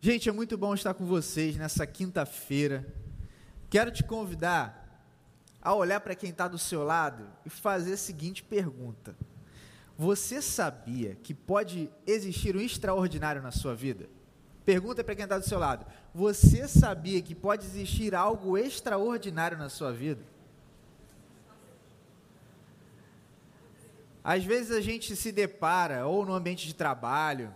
Gente, é muito bom estar com vocês nessa quinta-feira. Quero te convidar a olhar para quem está do seu lado e fazer a seguinte pergunta: Você sabia que pode existir um extraordinário na sua vida? Pergunta para quem está do seu lado: Você sabia que pode existir algo extraordinário na sua vida? Às vezes a gente se depara, ou no ambiente de trabalho,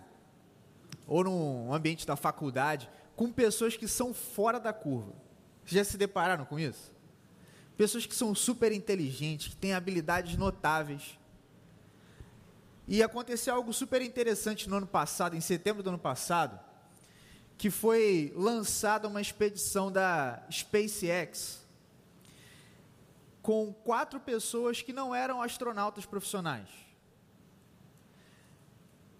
ou no ambiente da faculdade, com pessoas que são fora da curva. Vocês já se depararam com isso? Pessoas que são super inteligentes, que têm habilidades notáveis. E aconteceu algo super interessante no ano passado, em setembro do ano passado, que foi lançada uma expedição da SpaceX com quatro pessoas que não eram astronautas profissionais.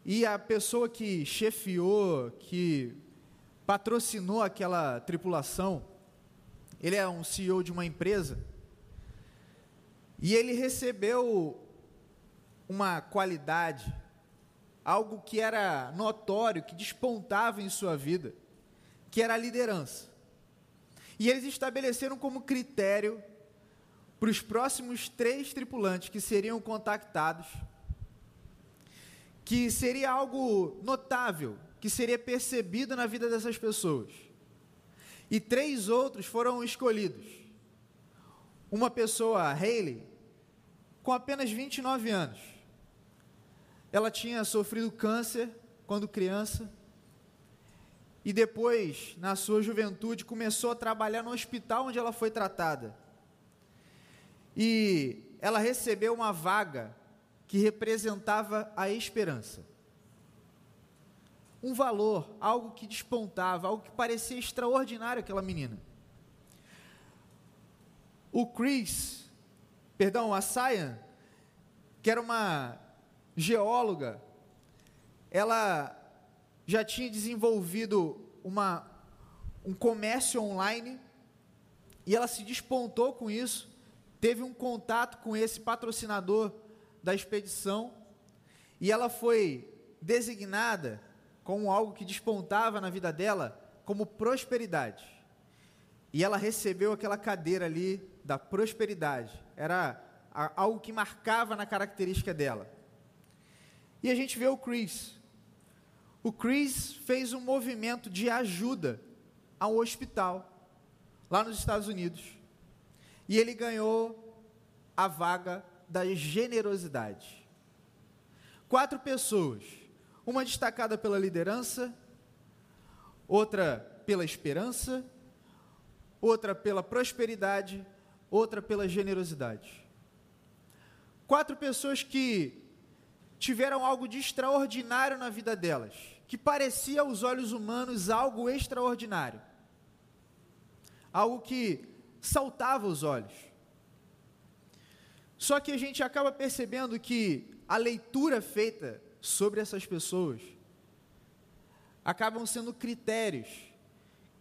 E a pessoa que chefiou, que patrocinou aquela tripulação, ele é um CEO de uma empresa, e ele recebeu uma qualidade, algo que era notório, que despontava em sua vida, que era a liderança. E eles estabeleceram como critério para os próximos três tripulantes que seriam contactados que seria algo notável, que seria percebido na vida dessas pessoas. E três outros foram escolhidos. Uma pessoa, Hayley, com apenas 29 anos. Ela tinha sofrido câncer quando criança e depois, na sua juventude, começou a trabalhar no hospital onde ela foi tratada. E ela recebeu uma vaga que representava a esperança. Um valor, algo que despontava, algo que parecia extraordinário aquela menina. O Chris, perdão, a Cyan, que era uma geóloga, ela já tinha desenvolvido uma, um comércio online e ela se despontou com isso, teve um contato com esse patrocinador da expedição e ela foi designada como algo que despontava na vida dela como prosperidade. E ela recebeu aquela cadeira ali da prosperidade. Era algo que marcava na característica dela. E a gente vê o Chris. O Chris fez um movimento de ajuda ao hospital lá nos Estados Unidos. E ele ganhou a vaga da generosidade. Quatro pessoas, uma destacada pela liderança, outra pela esperança, outra pela prosperidade, outra pela generosidade. Quatro pessoas que tiveram algo de extraordinário na vida delas, que parecia aos olhos humanos algo extraordinário, algo que saltava os olhos. Só que a gente acaba percebendo que a leitura feita sobre essas pessoas acabam sendo critérios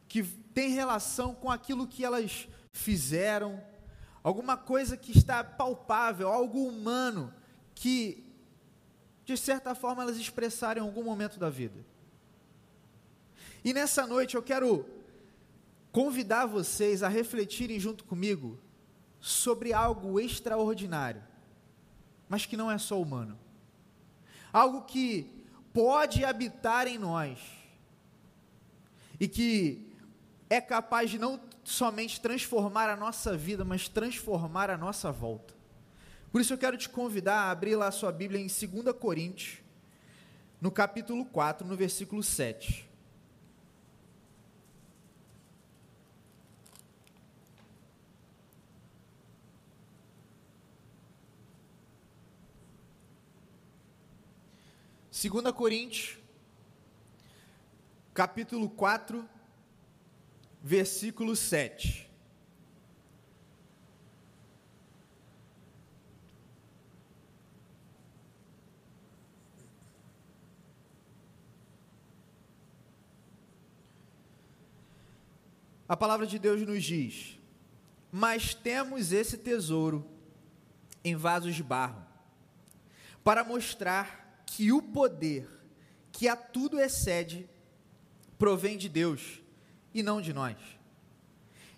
que têm relação com aquilo que elas fizeram, alguma coisa que está palpável, algo humano que de certa forma elas expressaram em algum momento da vida. E nessa noite eu quero convidar vocês a refletirem junto comigo sobre algo extraordinário, mas que não é só humano. Algo que pode habitar em nós e que é capaz de não somente transformar a nossa vida, mas transformar a nossa volta. Por isso eu quero te convidar a abrir lá a sua Bíblia em 2 Coríntios, no capítulo 4, no versículo 7. 2 Coríntios, capítulo 4, versículo 7. A palavra de Deus nos diz: Mas temos esse tesouro em vasos de barro, para mostrar que o poder que a tudo excede provém de Deus e não de nós.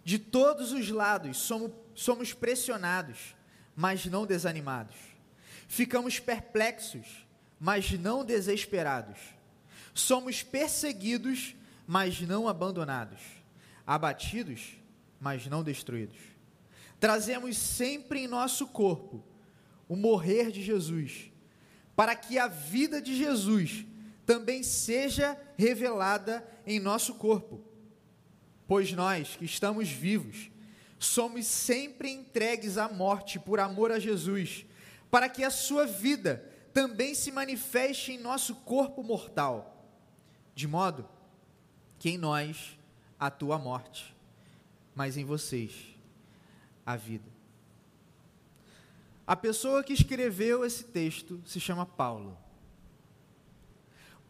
De todos os lados somos, somos pressionados, mas não desanimados. Ficamos perplexos, mas não desesperados. Somos perseguidos, mas não abandonados. Abatidos, mas não destruídos. Trazemos sempre em nosso corpo o morrer de Jesus, para que a vida de Jesus também seja revelada em nosso corpo. Pois nós que estamos vivos, somos sempre entregues à morte por amor a Jesus, para que a sua vida também se manifeste em nosso corpo mortal, de modo que em nós atua a morte, mas em vocês a vida. A pessoa que escreveu esse texto se chama Paulo.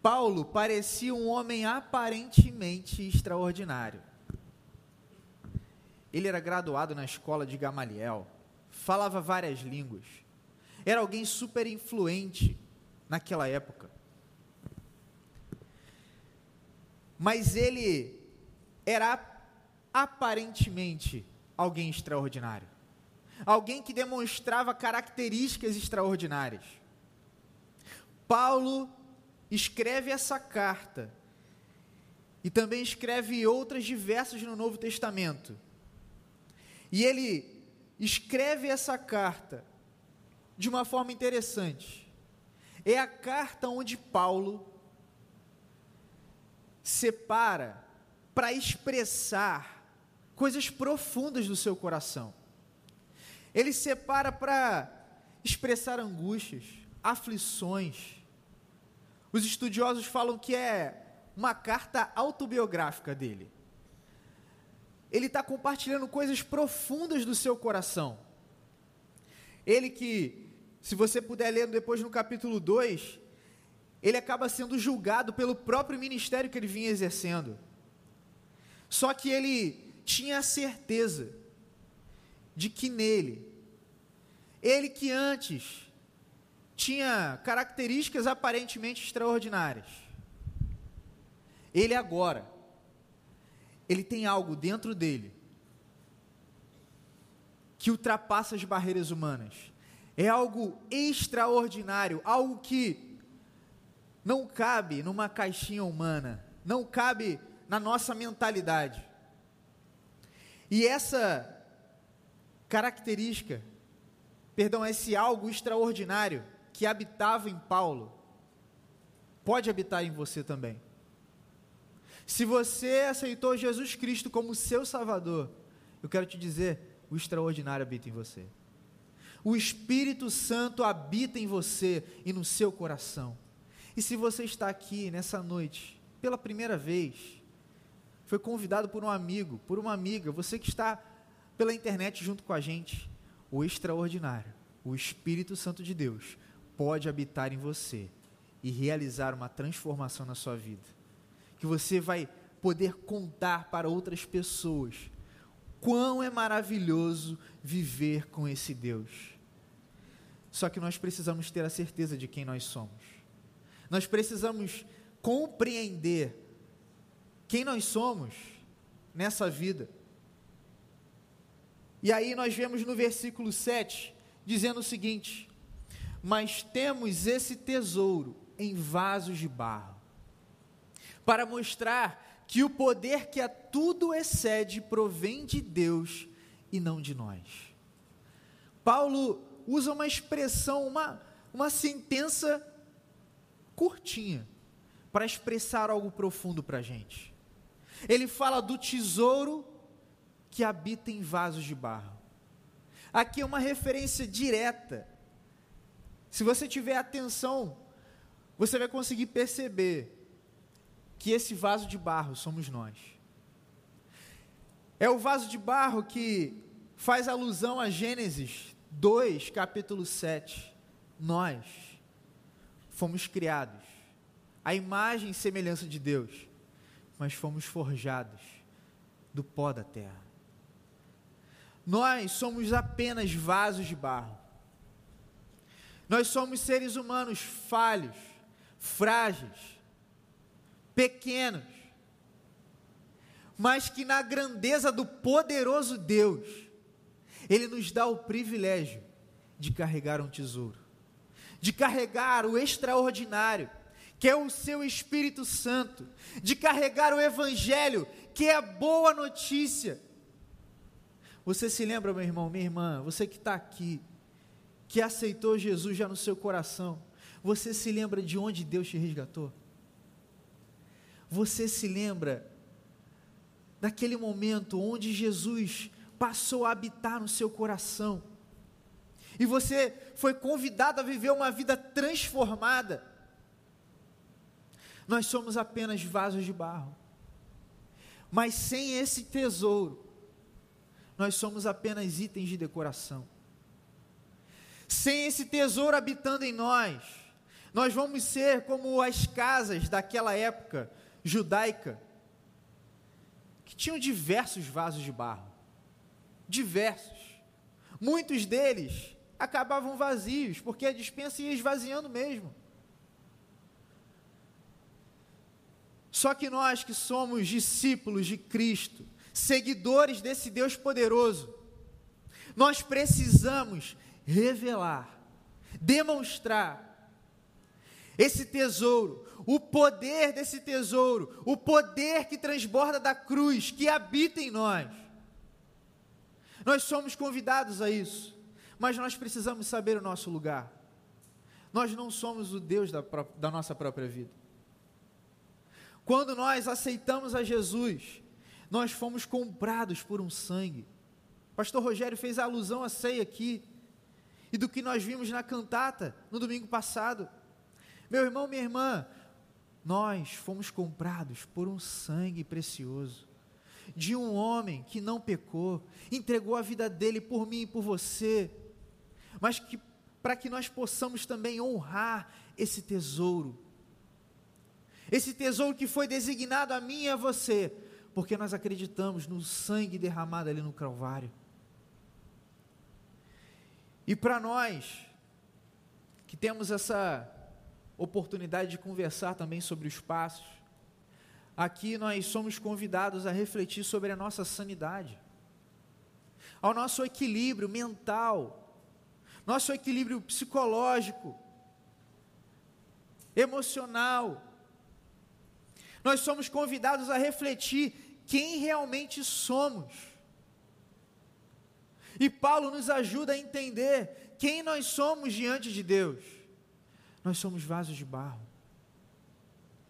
Paulo parecia um homem aparentemente extraordinário. Ele era graduado na escola de Gamaliel, falava várias línguas, era alguém super influente naquela época. Mas ele era aparentemente alguém extraordinário. Alguém que demonstrava características extraordinárias. Paulo escreve essa carta e também escreve outras diversas no Novo Testamento. E ele escreve essa carta de uma forma interessante. É a carta onde Paulo separa para expressar coisas profundas do seu coração. Ele separa para expressar angústias, aflições, os estudiosos falam que é uma carta autobiográfica dele. Ele está compartilhando coisas profundas do seu coração. Ele que, se você puder ler depois no capítulo 2, ele acaba sendo julgado pelo próprio ministério que ele vinha exercendo. Só que ele tinha a certeza de que nele, ele que antes tinha características aparentemente extraordinárias. Ele agora, ele tem algo dentro dele que ultrapassa as barreiras humanas. É algo extraordinário, algo que não cabe numa caixinha humana, não cabe na nossa mentalidade. E essa característica, perdão, esse algo extraordinário, que habitava em Paulo pode habitar em você também. Se você aceitou Jesus Cristo como seu Salvador, eu quero te dizer: o extraordinário habita em você. O Espírito Santo habita em você e no seu coração. E se você está aqui nessa noite, pela primeira vez, foi convidado por um amigo, por uma amiga, você que está pela internet junto com a gente, o extraordinário, o Espírito Santo de Deus, pode habitar em você e realizar uma transformação na sua vida. Que você vai poder contar para outras pessoas quão é maravilhoso viver com esse Deus. Só que nós precisamos ter a certeza de quem nós somos. Nós precisamos compreender quem nós somos nessa vida. E aí nós vemos no versículo 7 dizendo o seguinte: mas temos esse tesouro em vasos de barro, para mostrar que o poder que a tudo excede provém de Deus e não de nós. Paulo usa uma expressão, uma, uma sentença curtinha, para expressar algo profundo para a gente. Ele fala do tesouro que habita em vasos de barro. Aqui é uma referência direta se você tiver atenção, você vai conseguir perceber que esse vaso de barro somos nós. É o vaso de barro que faz alusão a Gênesis 2, capítulo 7. Nós fomos criados à imagem e semelhança de Deus, mas fomos forjados do pó da terra. Nós somos apenas vasos de barro. Nós somos seres humanos falhos, frágeis, pequenos, mas que na grandeza do poderoso Deus, Ele nos dá o privilégio de carregar um tesouro, de carregar o extraordinário, que é o seu Espírito Santo, de carregar o Evangelho, que é a boa notícia. Você se lembra, meu irmão, minha irmã, você que está aqui, que aceitou Jesus já no seu coração, você se lembra de onde Deus te resgatou? Você se lembra daquele momento onde Jesus passou a habitar no seu coração? E você foi convidado a viver uma vida transformada. Nós somos apenas vasos de barro. Mas sem esse tesouro, nós somos apenas itens de decoração. Sem esse tesouro habitando em nós, nós vamos ser como as casas daquela época judaica, que tinham diversos vasos de barro. Diversos. Muitos deles acabavam vazios, porque a dispensa ia esvaziando mesmo. Só que nós que somos discípulos de Cristo, seguidores desse Deus poderoso, nós precisamos revelar, demonstrar esse tesouro, o poder desse tesouro, o poder que transborda da cruz, que habita em nós. Nós somos convidados a isso, mas nós precisamos saber o nosso lugar. Nós não somos o Deus da, da nossa própria vida. Quando nós aceitamos a Jesus, nós fomos comprados por um sangue. Pastor Rogério fez alusão à ceia aqui e do que nós vimos na cantata no domingo passado. Meu irmão, minha irmã, nós fomos comprados por um sangue precioso, de um homem que não pecou, entregou a vida dele por mim e por você, mas que para que nós possamos também honrar esse tesouro, esse tesouro que foi designado a mim e a você, porque nós acreditamos no sangue derramado ali no Calvário. E para nós, que temos essa oportunidade de conversar também sobre os passos, aqui nós somos convidados a refletir sobre a nossa sanidade, ao nosso equilíbrio mental, nosso equilíbrio psicológico, emocional. Nós somos convidados a refletir quem realmente somos. E Paulo nos ajuda a entender quem nós somos diante de Deus. Nós somos vasos de barro.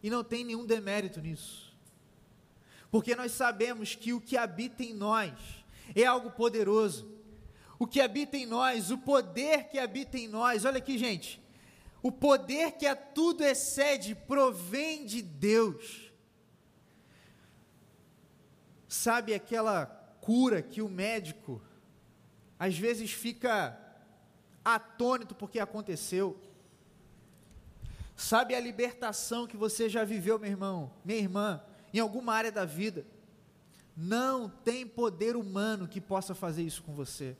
E não tem nenhum demérito nisso. Porque nós sabemos que o que habita em nós é algo poderoso. O que habita em nós, o poder que habita em nós, olha aqui, gente. O poder que a tudo excede provém de Deus. Sabe aquela cura que o médico às vezes fica atônito porque aconteceu? Sabe a libertação que você já viveu, meu irmão, minha irmã, em alguma área da vida? Não tem poder humano que possa fazer isso com você.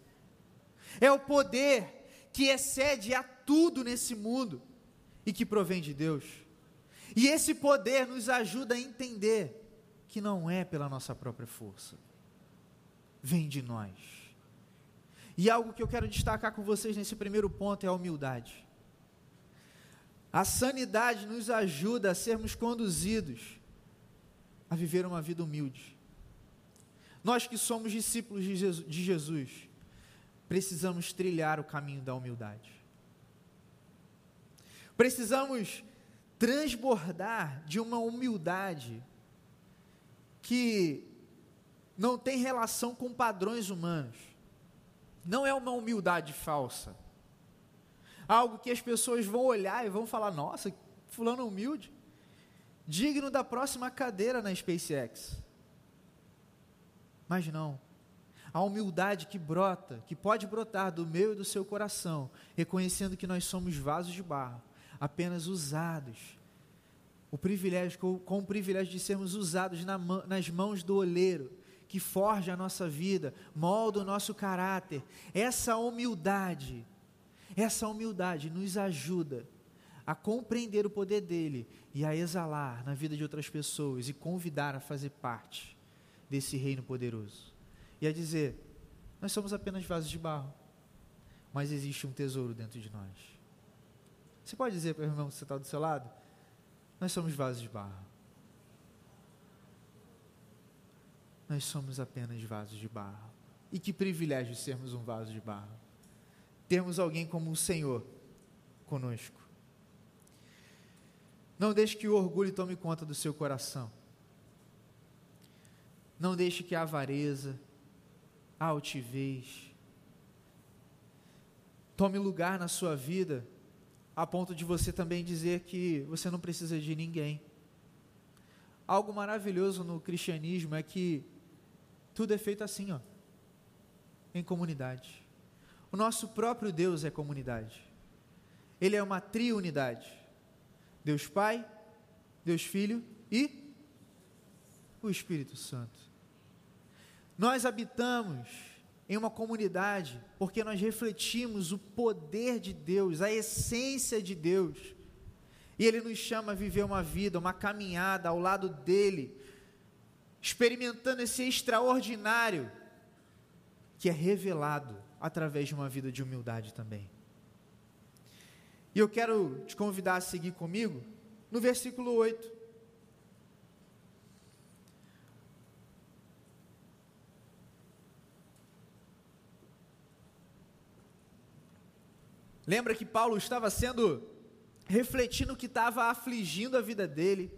É o poder que excede a tudo nesse mundo e que provém de Deus. E esse poder nos ajuda a entender que não é pela nossa própria força, vem de nós. E algo que eu quero destacar com vocês nesse primeiro ponto é a humildade. A sanidade nos ajuda a sermos conduzidos a viver uma vida humilde. Nós que somos discípulos de Jesus, precisamos trilhar o caminho da humildade. Precisamos transbordar de uma humildade que não tem relação com padrões humanos. Não é uma humildade falsa algo que as pessoas vão olhar e vão falar: nossa, fulano humilde, digno da próxima cadeira na SpaceX. Mas não. A humildade que brota, que pode brotar do meu e do seu coração, reconhecendo que nós somos vasos de barro, apenas usados, o privilégio, com, o privilégio de sermos usados na, nas mãos do oleiro, que forja a nossa vida, molda o nosso caráter. Essa humildade essa humildade nos ajuda a compreender o poder dele e a exalar na vida de outras pessoas e convidar a fazer parte desse reino poderoso. E a dizer: nós somos apenas vasos de barro, mas existe um tesouro dentro de nós. Você pode dizer para o irmão que você está do seu lado? Nós somos vasos de barro. Nós somos apenas vasos de barro. E que privilégio sermos um vaso de barro. Termos alguém como o Senhor conosco. Não deixe que o orgulho tome conta do seu coração. Não deixe que a avareza, a altivez, tome lugar na sua vida, a ponto de você também dizer que você não precisa de ninguém. Algo maravilhoso no cristianismo é que tudo é feito assim, ó, em comunidade. O nosso próprio Deus é comunidade. Ele é uma triunidade. Deus Pai, Deus Filho e o Espírito Santo. Nós habitamos em uma comunidade porque nós refletimos o poder de Deus, a essência de Deus. E Ele nos chama a viver uma vida, uma caminhada ao lado dEle, experimentando esse extraordinário que é revelado através de uma vida de humildade também. E eu quero te convidar a seguir comigo no versículo 8. Lembra que Paulo estava sendo refletindo o que estava afligindo a vida dele.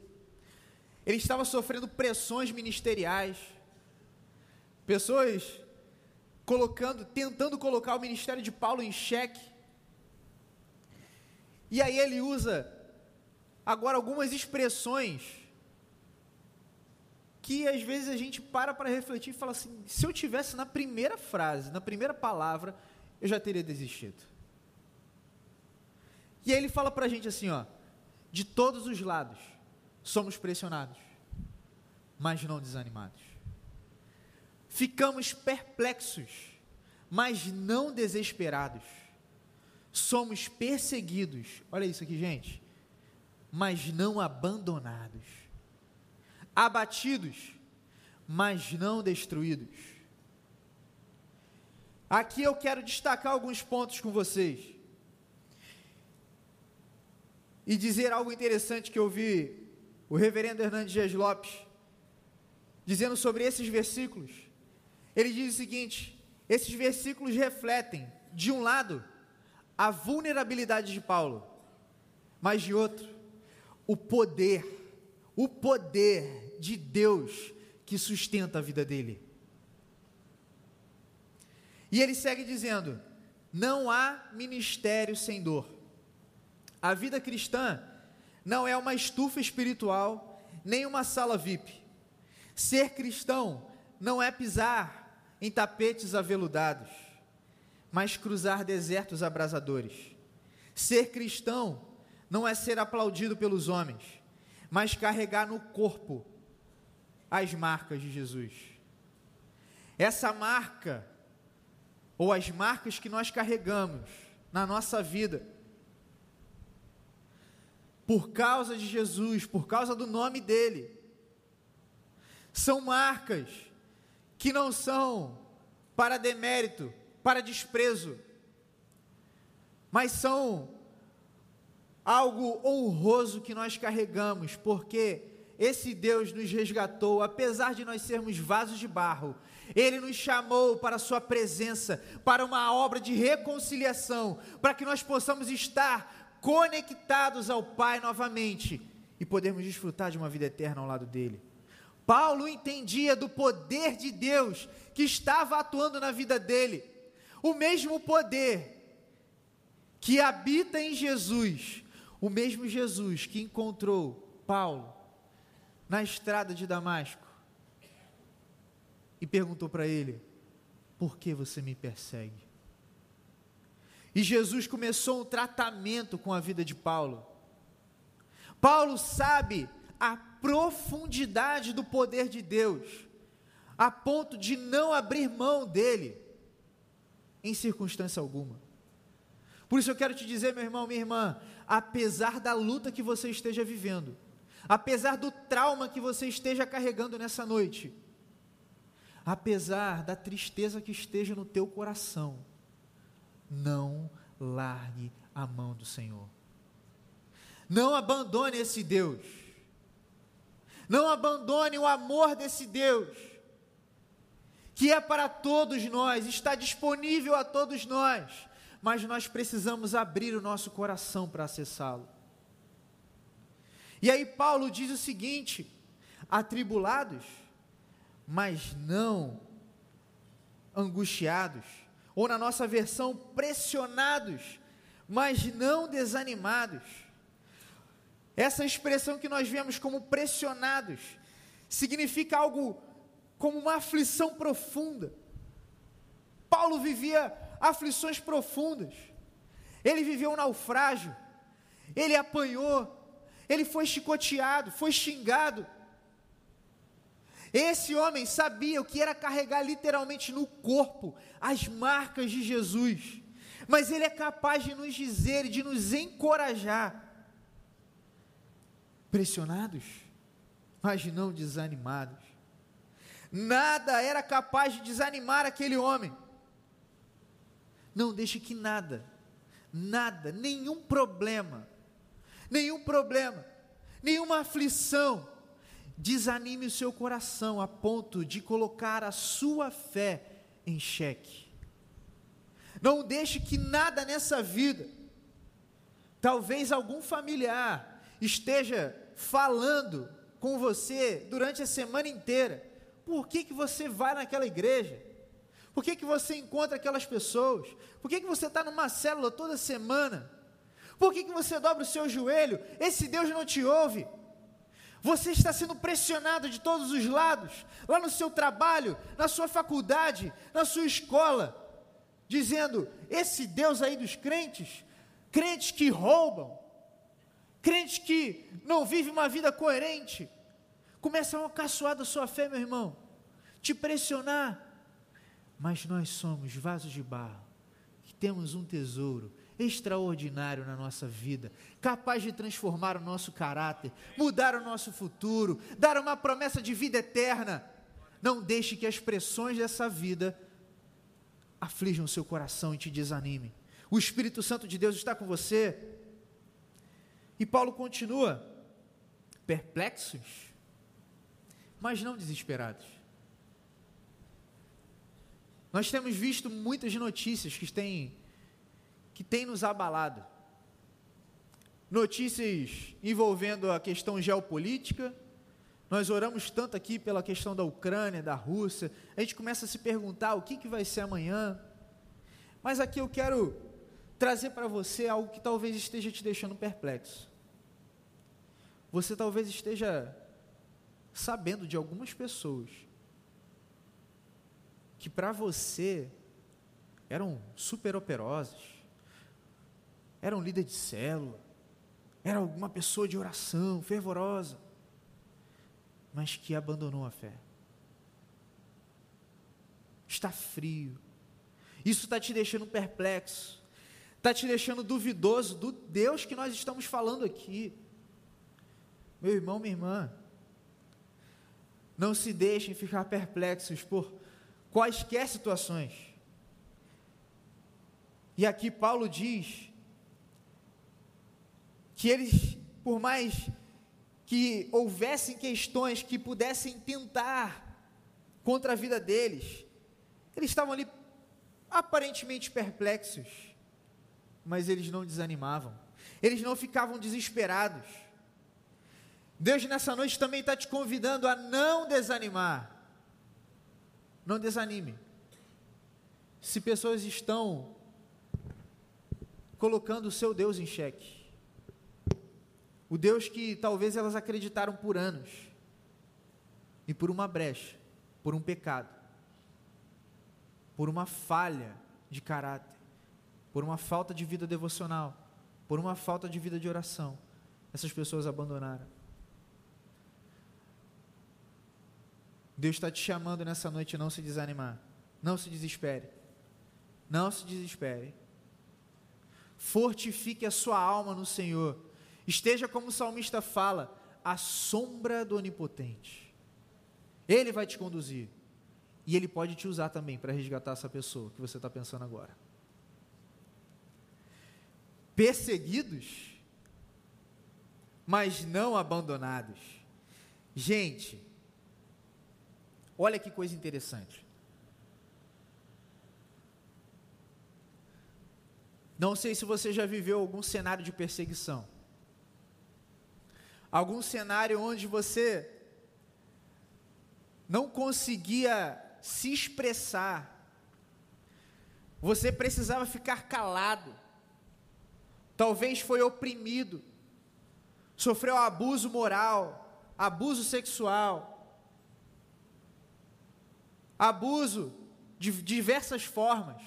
Ele estava sofrendo pressões ministeriais. Pessoas colocando, tentando colocar o ministério de Paulo em xeque. E aí ele usa agora algumas expressões que às vezes a gente para para refletir e fala assim: se eu tivesse na primeira frase, na primeira palavra, eu já teria desistido. E aí ele fala para a gente assim: ó, de todos os lados somos pressionados, mas não desanimados. Ficamos perplexos, mas não desesperados. Somos perseguidos, olha isso aqui, gente, mas não abandonados. Abatidos, mas não destruídos. Aqui eu quero destacar alguns pontos com vocês. E dizer algo interessante que eu vi o reverendo Hernandes Dias Lopes dizendo sobre esses versículos. Ele diz o seguinte: esses versículos refletem, de um lado, a vulnerabilidade de Paulo, mas de outro, o poder, o poder de Deus que sustenta a vida dele. E ele segue dizendo: não há ministério sem dor. A vida cristã não é uma estufa espiritual, nem uma sala VIP. Ser cristão não é pisar em tapetes aveludados, mas cruzar desertos abrasadores. Ser cristão não é ser aplaudido pelos homens, mas carregar no corpo as marcas de Jesus. Essa marca, ou as marcas que nós carregamos na nossa vida, por causa de Jesus, por causa do nome dEle, são marcas que não são para demérito, para desprezo, mas são algo honroso que nós carregamos, porque esse Deus nos resgatou, apesar de nós sermos vasos de barro, Ele nos chamou para a Sua presença, para uma obra de reconciliação, para que nós possamos estar conectados ao Pai novamente e podermos desfrutar de uma vida eterna ao lado dEle. Paulo entendia do poder de Deus que estava atuando na vida dele, o mesmo poder que habita em Jesus, o mesmo Jesus que encontrou Paulo na estrada de Damasco e perguntou para ele: Por que você me persegue? E Jesus começou um tratamento com a vida de Paulo. Paulo sabe a profundidade do poder de Deus, a ponto de não abrir mão dele em circunstância alguma. Por isso eu quero te dizer, meu irmão, minha irmã, apesar da luta que você esteja vivendo, apesar do trauma que você esteja carregando nessa noite, apesar da tristeza que esteja no teu coração, não largue a mão do Senhor. Não abandone esse Deus. Não abandone o amor desse Deus, que é para todos nós, está disponível a todos nós, mas nós precisamos abrir o nosso coração para acessá-lo. E aí Paulo diz o seguinte: atribulados, mas não angustiados, ou na nossa versão, pressionados, mas não desanimados. Essa expressão que nós vemos como pressionados significa algo como uma aflição profunda. Paulo vivia aflições profundas. Ele viveu um naufrágio. Ele apanhou. Ele foi chicoteado, foi xingado. Esse homem sabia o que era carregar literalmente no corpo as marcas de Jesus. Mas ele é capaz de nos dizer e de nos encorajar. Pressionados, mas não desanimados. Nada era capaz de desanimar aquele homem. Não deixe que nada, nada, nenhum problema, nenhum problema, nenhuma aflição, desanime o seu coração a ponto de colocar a sua fé em xeque. Não deixe que nada nessa vida, talvez algum familiar esteja falando com você durante a semana inteira. Por que, que você vai naquela igreja? Por que, que você encontra aquelas pessoas? Por que, que você está numa célula toda semana? Por que, que você dobra o seu joelho? Esse Deus não te ouve. Você está sendo pressionado de todos os lados, lá no seu trabalho, na sua faculdade, na sua escola, dizendo: esse Deus aí dos crentes, crentes que roubam, crentes que não vivem uma vida coerente, começam a caçoar da sua fé, meu irmão, te pressionar. Mas nós somos vasos de barro, que temos um tesouro extraordinário na nossa vida, capaz de transformar o nosso caráter, mudar o nosso futuro, dar uma promessa de vida eterna. Não deixe que as pressões dessa vida aflijam o seu coração e te desanime. O Espírito Santo de Deus está com você. E Paulo continua: perplexos, mas não desesperados. Nós temos visto muitas notícias que têm que tem nos abalado. Notícias envolvendo a questão geopolítica. Nós oramos tanto aqui pela questão da Ucrânia, da Rússia. A gente começa a se perguntar o que, que vai ser amanhã. Mas aqui eu quero trazer para você algo que talvez esteja te deixando perplexo. Você talvez esteja sabendo de algumas pessoas que para você eram super operosas, era um líder de célula, era alguma pessoa de oração, fervorosa, mas que abandonou a fé. Está frio. Isso está te deixando perplexo, está te deixando duvidoso do Deus que nós estamos falando aqui. Meu irmão, minha irmã, não se deixem ficar perplexos por quaisquer situações. E aqui Paulo diz que eles, por mais que houvessem questões que pudessem tentar contra a vida deles, eles estavam ali aparentemente perplexos, mas eles não desanimavam, eles não ficavam desesperados. Deus nessa noite também está te convidando a não desanimar. Não desanime. Se pessoas estão colocando o seu Deus em xeque, o Deus que talvez elas acreditaram por anos, e por uma brecha, por um pecado, por uma falha de caráter, por uma falta de vida devocional, por uma falta de vida de oração, essas pessoas abandonaram. Deus está te chamando nessa noite não se desanimar, não se desespere, não se desespere. Fortifique a sua alma no Senhor Esteja como o salmista fala, à sombra do onipotente. Ele vai te conduzir. E Ele pode te usar também para resgatar essa pessoa que você está pensando agora. Perseguidos, mas não abandonados. Gente, olha que coisa interessante. Não sei se você já viveu algum cenário de perseguição. Algum cenário onde você não conseguia se expressar. Você precisava ficar calado. Talvez foi oprimido. Sofreu abuso moral, abuso sexual, abuso de diversas formas.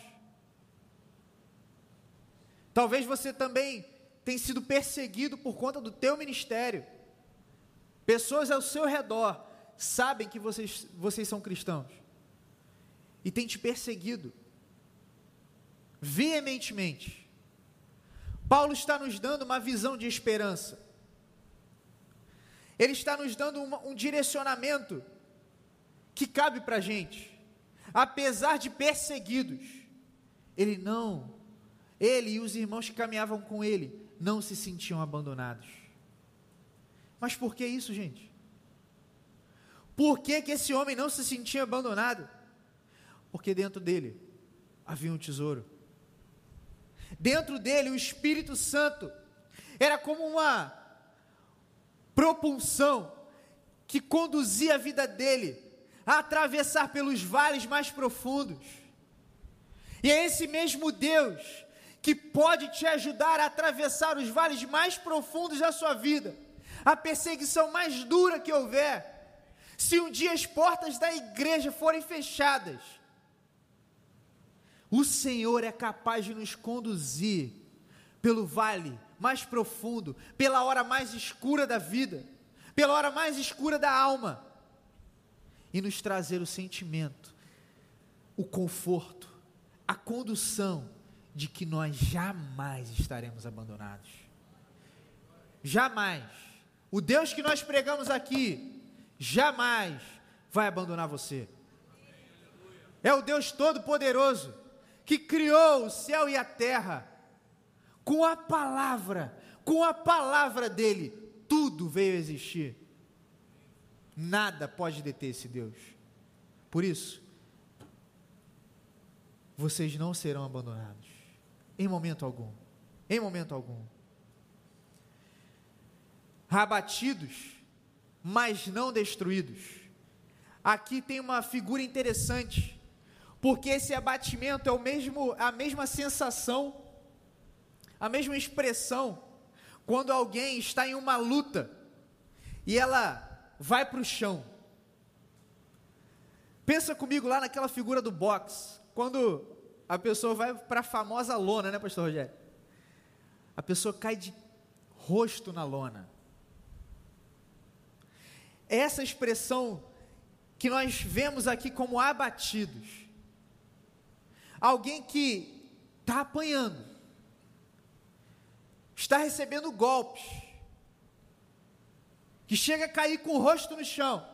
Talvez você também tenha sido perseguido por conta do teu ministério. Pessoas ao seu redor sabem que vocês, vocês são cristãos e têm te perseguido veementemente. Paulo está nos dando uma visão de esperança. Ele está nos dando uma, um direcionamento que cabe para a gente. Apesar de perseguidos, ele não ele e os irmãos que caminhavam com ele não se sentiam abandonados. Mas por que isso, gente? Por que, que esse homem não se sentia abandonado? Porque dentro dele havia um tesouro. Dentro dele, o Espírito Santo era como uma propulsão que conduzia a vida dele a atravessar pelos vales mais profundos. E é esse mesmo Deus que pode te ajudar a atravessar os vales mais profundos da sua vida, a perseguição mais dura que houver. Se um dia as portas da igreja forem fechadas, o Senhor é capaz de nos conduzir pelo vale mais profundo, pela hora mais escura da vida, pela hora mais escura da alma, e nos trazer o sentimento, o conforto, a condução de que nós jamais estaremos abandonados. Jamais. O Deus que nós pregamos aqui, jamais vai abandonar você. É o Deus Todo-Poderoso que criou o céu e a terra. Com a palavra, com a palavra dele, tudo veio a existir. Nada pode deter esse Deus. Por isso, vocês não serão abandonados. Em momento algum. Em momento algum. Abatidos, mas não destruídos. Aqui tem uma figura interessante, porque esse abatimento é o mesmo, a mesma sensação, a mesma expressão quando alguém está em uma luta e ela vai para o chão. Pensa comigo lá naquela figura do boxe, quando a pessoa vai para a famosa lona, né, pastor Rogério? A pessoa cai de rosto na lona. Essa expressão que nós vemos aqui como abatidos. Alguém que está apanhando, está recebendo golpes, que chega a cair com o rosto no chão,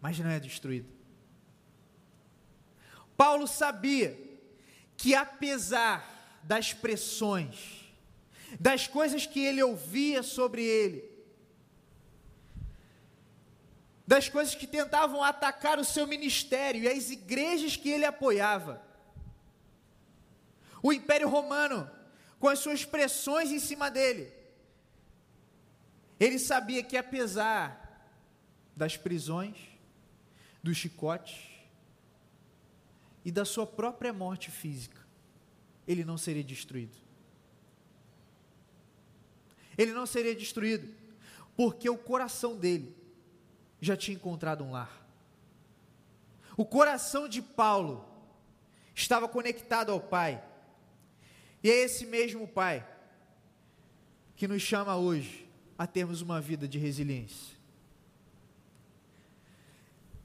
mas não é destruído. Paulo sabia que apesar das pressões, das coisas que ele ouvia sobre ele, das coisas que tentavam atacar o seu ministério e as igrejas que ele apoiava, o Império Romano, com as suas pressões em cima dele, ele sabia que apesar das prisões, dos chicotes, e da sua própria morte física, ele não seria destruído. Ele não seria destruído, porque o coração dele já tinha encontrado um lar. O coração de Paulo estava conectado ao Pai, e é esse mesmo Pai que nos chama hoje a termos uma vida de resiliência.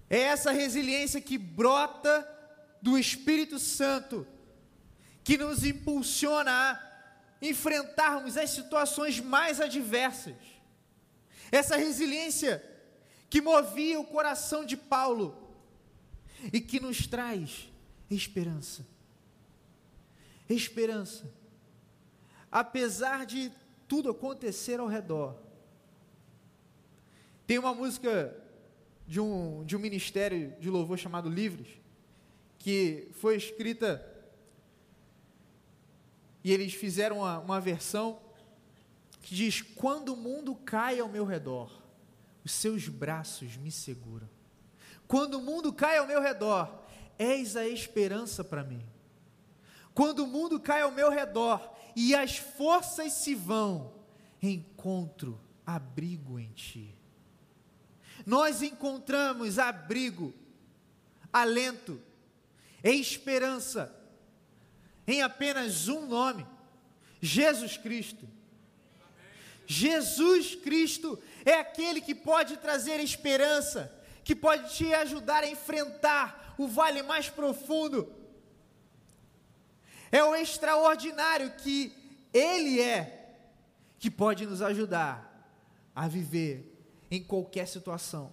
É essa resiliência que brota do Espírito Santo que nos impulsiona a enfrentarmos as situações mais adversas. Essa resiliência que movia o coração de Paulo e que nos traz esperança. Esperança. Apesar de tudo acontecer ao redor. Tem uma música de um, de um ministério de louvor chamado Livres, que foi escrita e eles fizeram uma, uma versão que diz: Quando o mundo cai ao meu redor, os seus braços me seguram. Quando o mundo cai ao meu redor, és a esperança para mim. Quando o mundo cai ao meu redor e as forças se vão, encontro abrigo em ti. Nós encontramos abrigo, alento, esperança em apenas um nome: Jesus Cristo. Jesus Cristo é aquele que pode trazer esperança, que pode te ajudar a enfrentar o vale mais profundo. É o extraordinário que Ele é, que pode nos ajudar a viver em qualquer situação,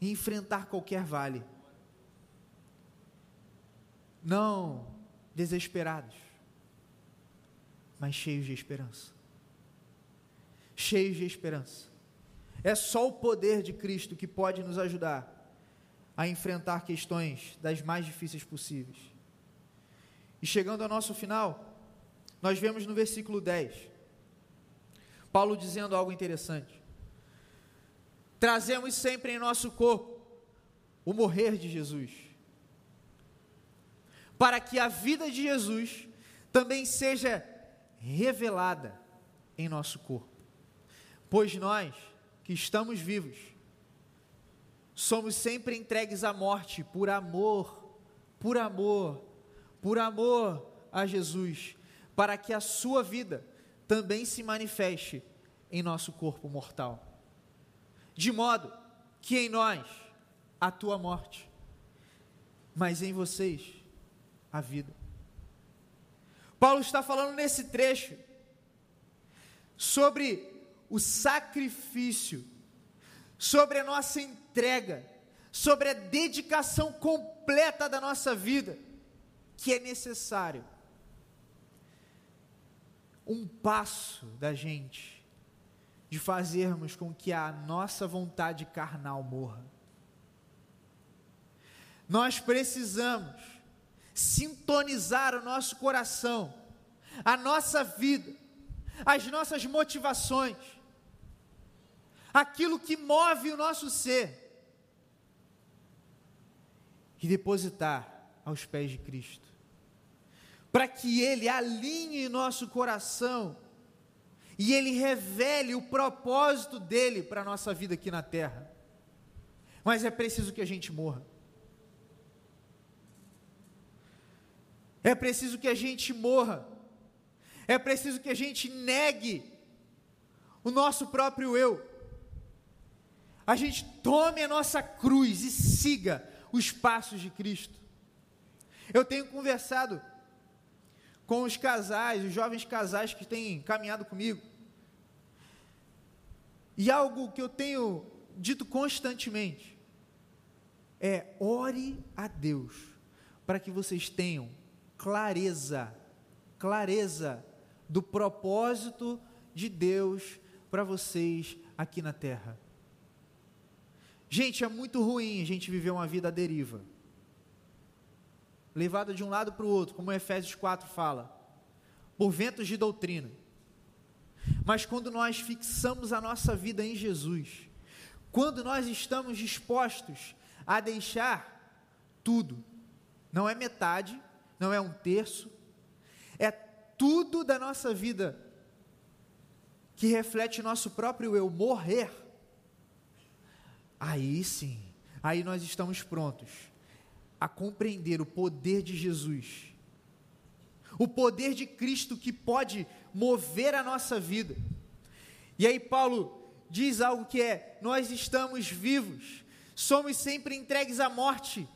e enfrentar qualquer vale. Não desesperados, mas cheios de esperança. Cheios de esperança. É só o poder de Cristo que pode nos ajudar a enfrentar questões das mais difíceis possíveis. E chegando ao nosso final, nós vemos no versículo 10, Paulo dizendo algo interessante. Trazemos sempre em nosso corpo o morrer de Jesus, para que a vida de Jesus também seja revelada em nosso corpo. Pois nós, que estamos vivos, somos sempre entregues à morte por amor, por amor, por amor a Jesus, para que a sua vida também se manifeste em nosso corpo mortal. De modo que em nós a tua morte, mas em vocês a vida. Paulo está falando nesse trecho sobre o sacrifício, sobre a nossa entrega, sobre a dedicação completa da nossa vida, que é necessário. Um passo da gente de fazermos com que a nossa vontade carnal morra. Nós precisamos sintonizar o nosso coração, a nossa vida, as nossas motivações, aquilo que move o nosso ser, e depositar aos pés de Cristo, para que Ele alinhe nosso coração e Ele revele o propósito dele para a nossa vida aqui na terra. Mas é preciso que a gente morra. É preciso que a gente morra. É preciso que a gente negue o nosso próprio eu. A gente tome a nossa cruz e siga os passos de Cristo. Eu tenho conversado com os casais, os jovens casais que têm caminhado comigo. E algo que eu tenho dito constantemente é: ore a Deus para que vocês tenham clareza, clareza do propósito de Deus para vocês aqui na terra. Gente, é muito ruim a gente viver uma vida à deriva, levada de um lado para o outro, como Efésios 4 fala, por ventos de doutrina. Mas quando nós fixamos a nossa vida em Jesus, quando nós estamos dispostos a deixar tudo, não é metade, não é um terço, é tudo da nossa vida que reflete nosso próprio eu morrer. Aí sim, aí nós estamos prontos a compreender o poder de Jesus, o poder de Cristo que pode mover a nossa vida. E aí Paulo diz algo que é: nós estamos vivos, somos sempre entregues à morte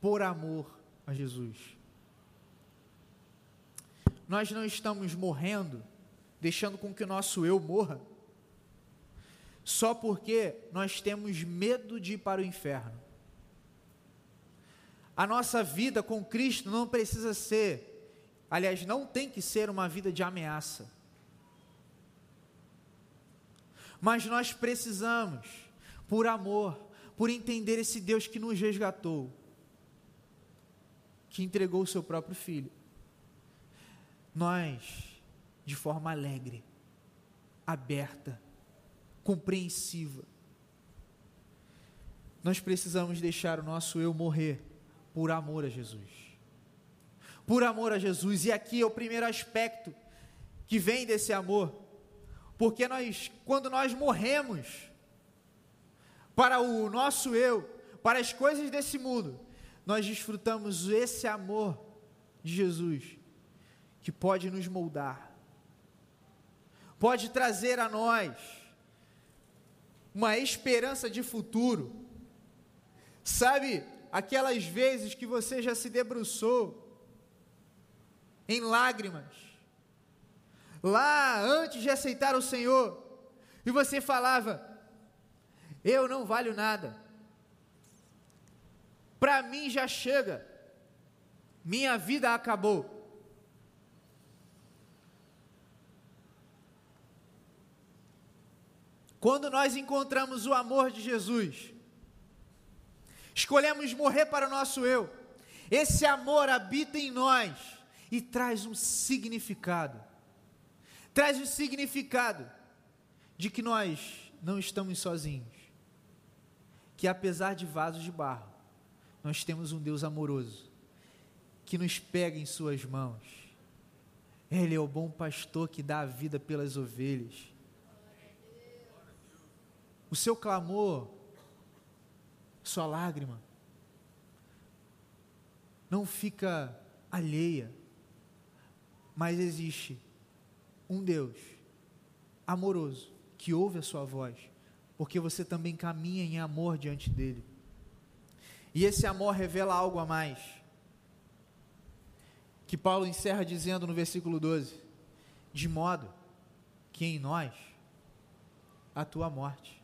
por amor a Jesus. Nós não estamos morrendo, deixando com que o nosso eu morra, só porque nós temos medo de ir para o inferno. A nossa vida com Cristo não precisa ser, aliás, não tem que ser uma vida de ameaça. Mas nós precisamos, por amor, por entender esse Deus que nos resgatou, que entregou o seu próprio filho, nós, de forma alegre, aberta, compreensiva, nós precisamos deixar o nosso eu morrer por amor a Jesus. Por amor a Jesus, e aqui é o primeiro aspecto que vem desse amor, porque nós, quando nós morremos para o nosso eu, para as coisas desse mundo, nós desfrutamos esse amor de Jesus, que pode nos moldar, pode trazer a nós uma esperança de futuro. Sabe, aquelas vezes que você já se debruçou em lágrimas, lá antes de aceitar o Senhor, e você falava: Eu não valho nada, para mim já chega, minha vida acabou. Quando nós encontramos o amor de Jesus, escolhemos morrer para o nosso eu. Esse amor habita em nós e traz um significado. Traz o um significado de que nós não estamos sozinhos. Que apesar de vasos de barro, nós temos um Deus amoroso que nos pega em Suas mãos. Ele é o bom pastor que dá a vida pelas ovelhas. O seu clamor sua lágrima não fica alheia, mas existe um Deus amoroso que ouve a sua voz, porque você também caminha em amor diante dele. E esse amor revela algo a mais. Que Paulo encerra dizendo no versículo 12: De modo que em nós a tua morte,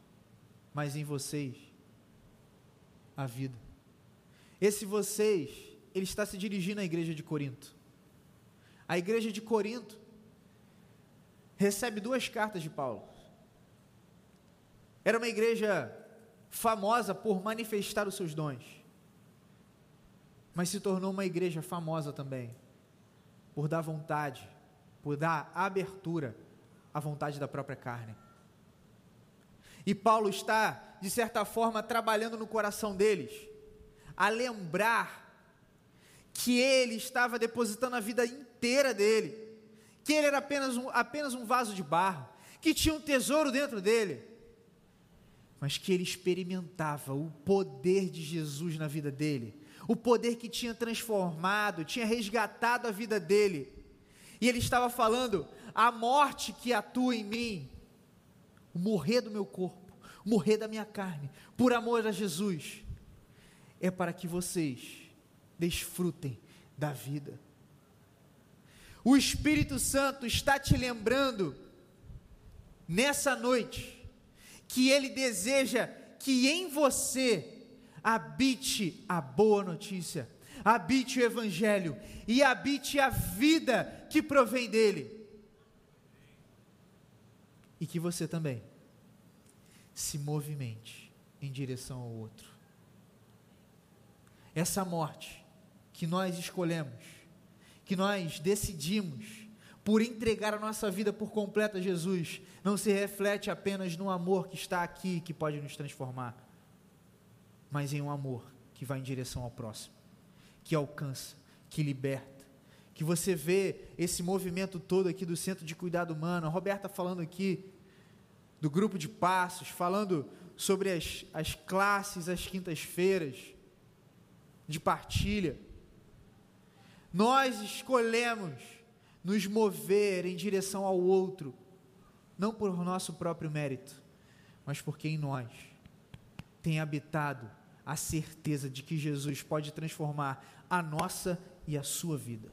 mas em vocês a vida. Esse vocês, ele está se dirigindo à igreja de Corinto. A igreja de Corinto recebe duas cartas de Paulo. Era uma igreja famosa por manifestar os seus dons, mas se tornou uma igreja famosa também por dar vontade, por dar abertura à vontade da própria carne. E Paulo está, de certa forma, trabalhando no coração deles, a lembrar que ele estava depositando a vida inteira dele, que ele era apenas um, apenas um vaso de barro, que tinha um tesouro dentro dele, mas que ele experimentava o poder de Jesus na vida dele, o poder que tinha transformado, tinha resgatado a vida dele. E ele estava falando: a morte que atua em mim morrer do meu corpo, morrer da minha carne, por amor a Jesus, é para que vocês desfrutem da vida. O Espírito Santo está te lembrando nessa noite que ele deseja que em você habite a boa notícia, habite o Evangelho e habite a vida que provém dele e que você também se movimente em direção ao outro. Essa morte que nós escolhemos, que nós decidimos por entregar a nossa vida por completo a Jesus, não se reflete apenas no amor que está aqui, que pode nos transformar, mas em um amor que vai em direção ao próximo, que alcança, que liberta, que você vê esse movimento todo aqui do Centro de Cuidado Humano, a Roberta falando aqui do grupo de passos, falando sobre as, as classes às quintas-feiras, de partilha. Nós escolhemos nos mover em direção ao outro, não por nosso próprio mérito, mas porque em nós tem habitado a certeza de que Jesus pode transformar a nossa e a sua vida.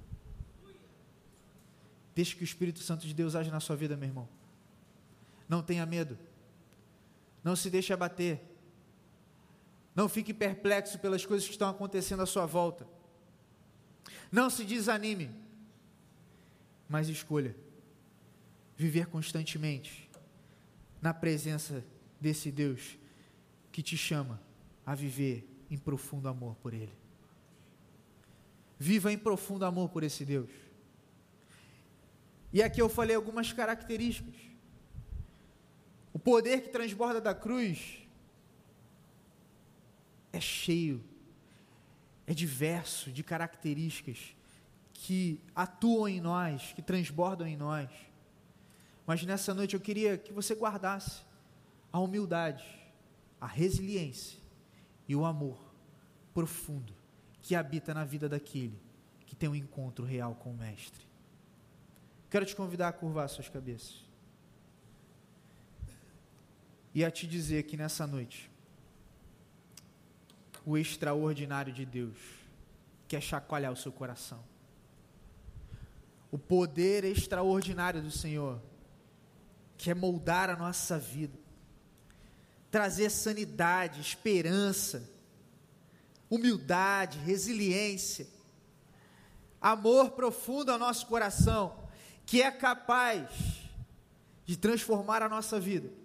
Deixe que o Espírito Santo de Deus age na sua vida, meu irmão. Não tenha medo. Não se deixe abater. Não fique perplexo pelas coisas que estão acontecendo à sua volta. Não se desanime, mas escolha viver constantemente na presença desse Deus que te chama a viver em profundo amor por Ele. Viva em profundo amor por esse Deus. E aqui eu falei algumas características. O poder que transborda da cruz é cheio, é diverso de características que atuam em nós, que transbordam em nós. Mas nessa noite eu queria que você guardasse a humildade, a resiliência e o amor profundo que habita na vida daquele que tem um encontro real com o Mestre. Quero te convidar a curvar suas cabeças e a te dizer que nessa noite o extraordinário de Deus quer chacoalhar o seu coração. O poder extraordinário do Senhor quer moldar a nossa vida, trazer sanidade, esperança, humildade, resiliência, amor profundo ao nosso coração, que é capaz de transformar a nossa vida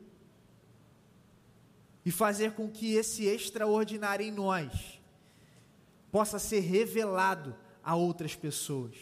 e fazer com que esse extraordinário em nós possa ser revelado a outras pessoas.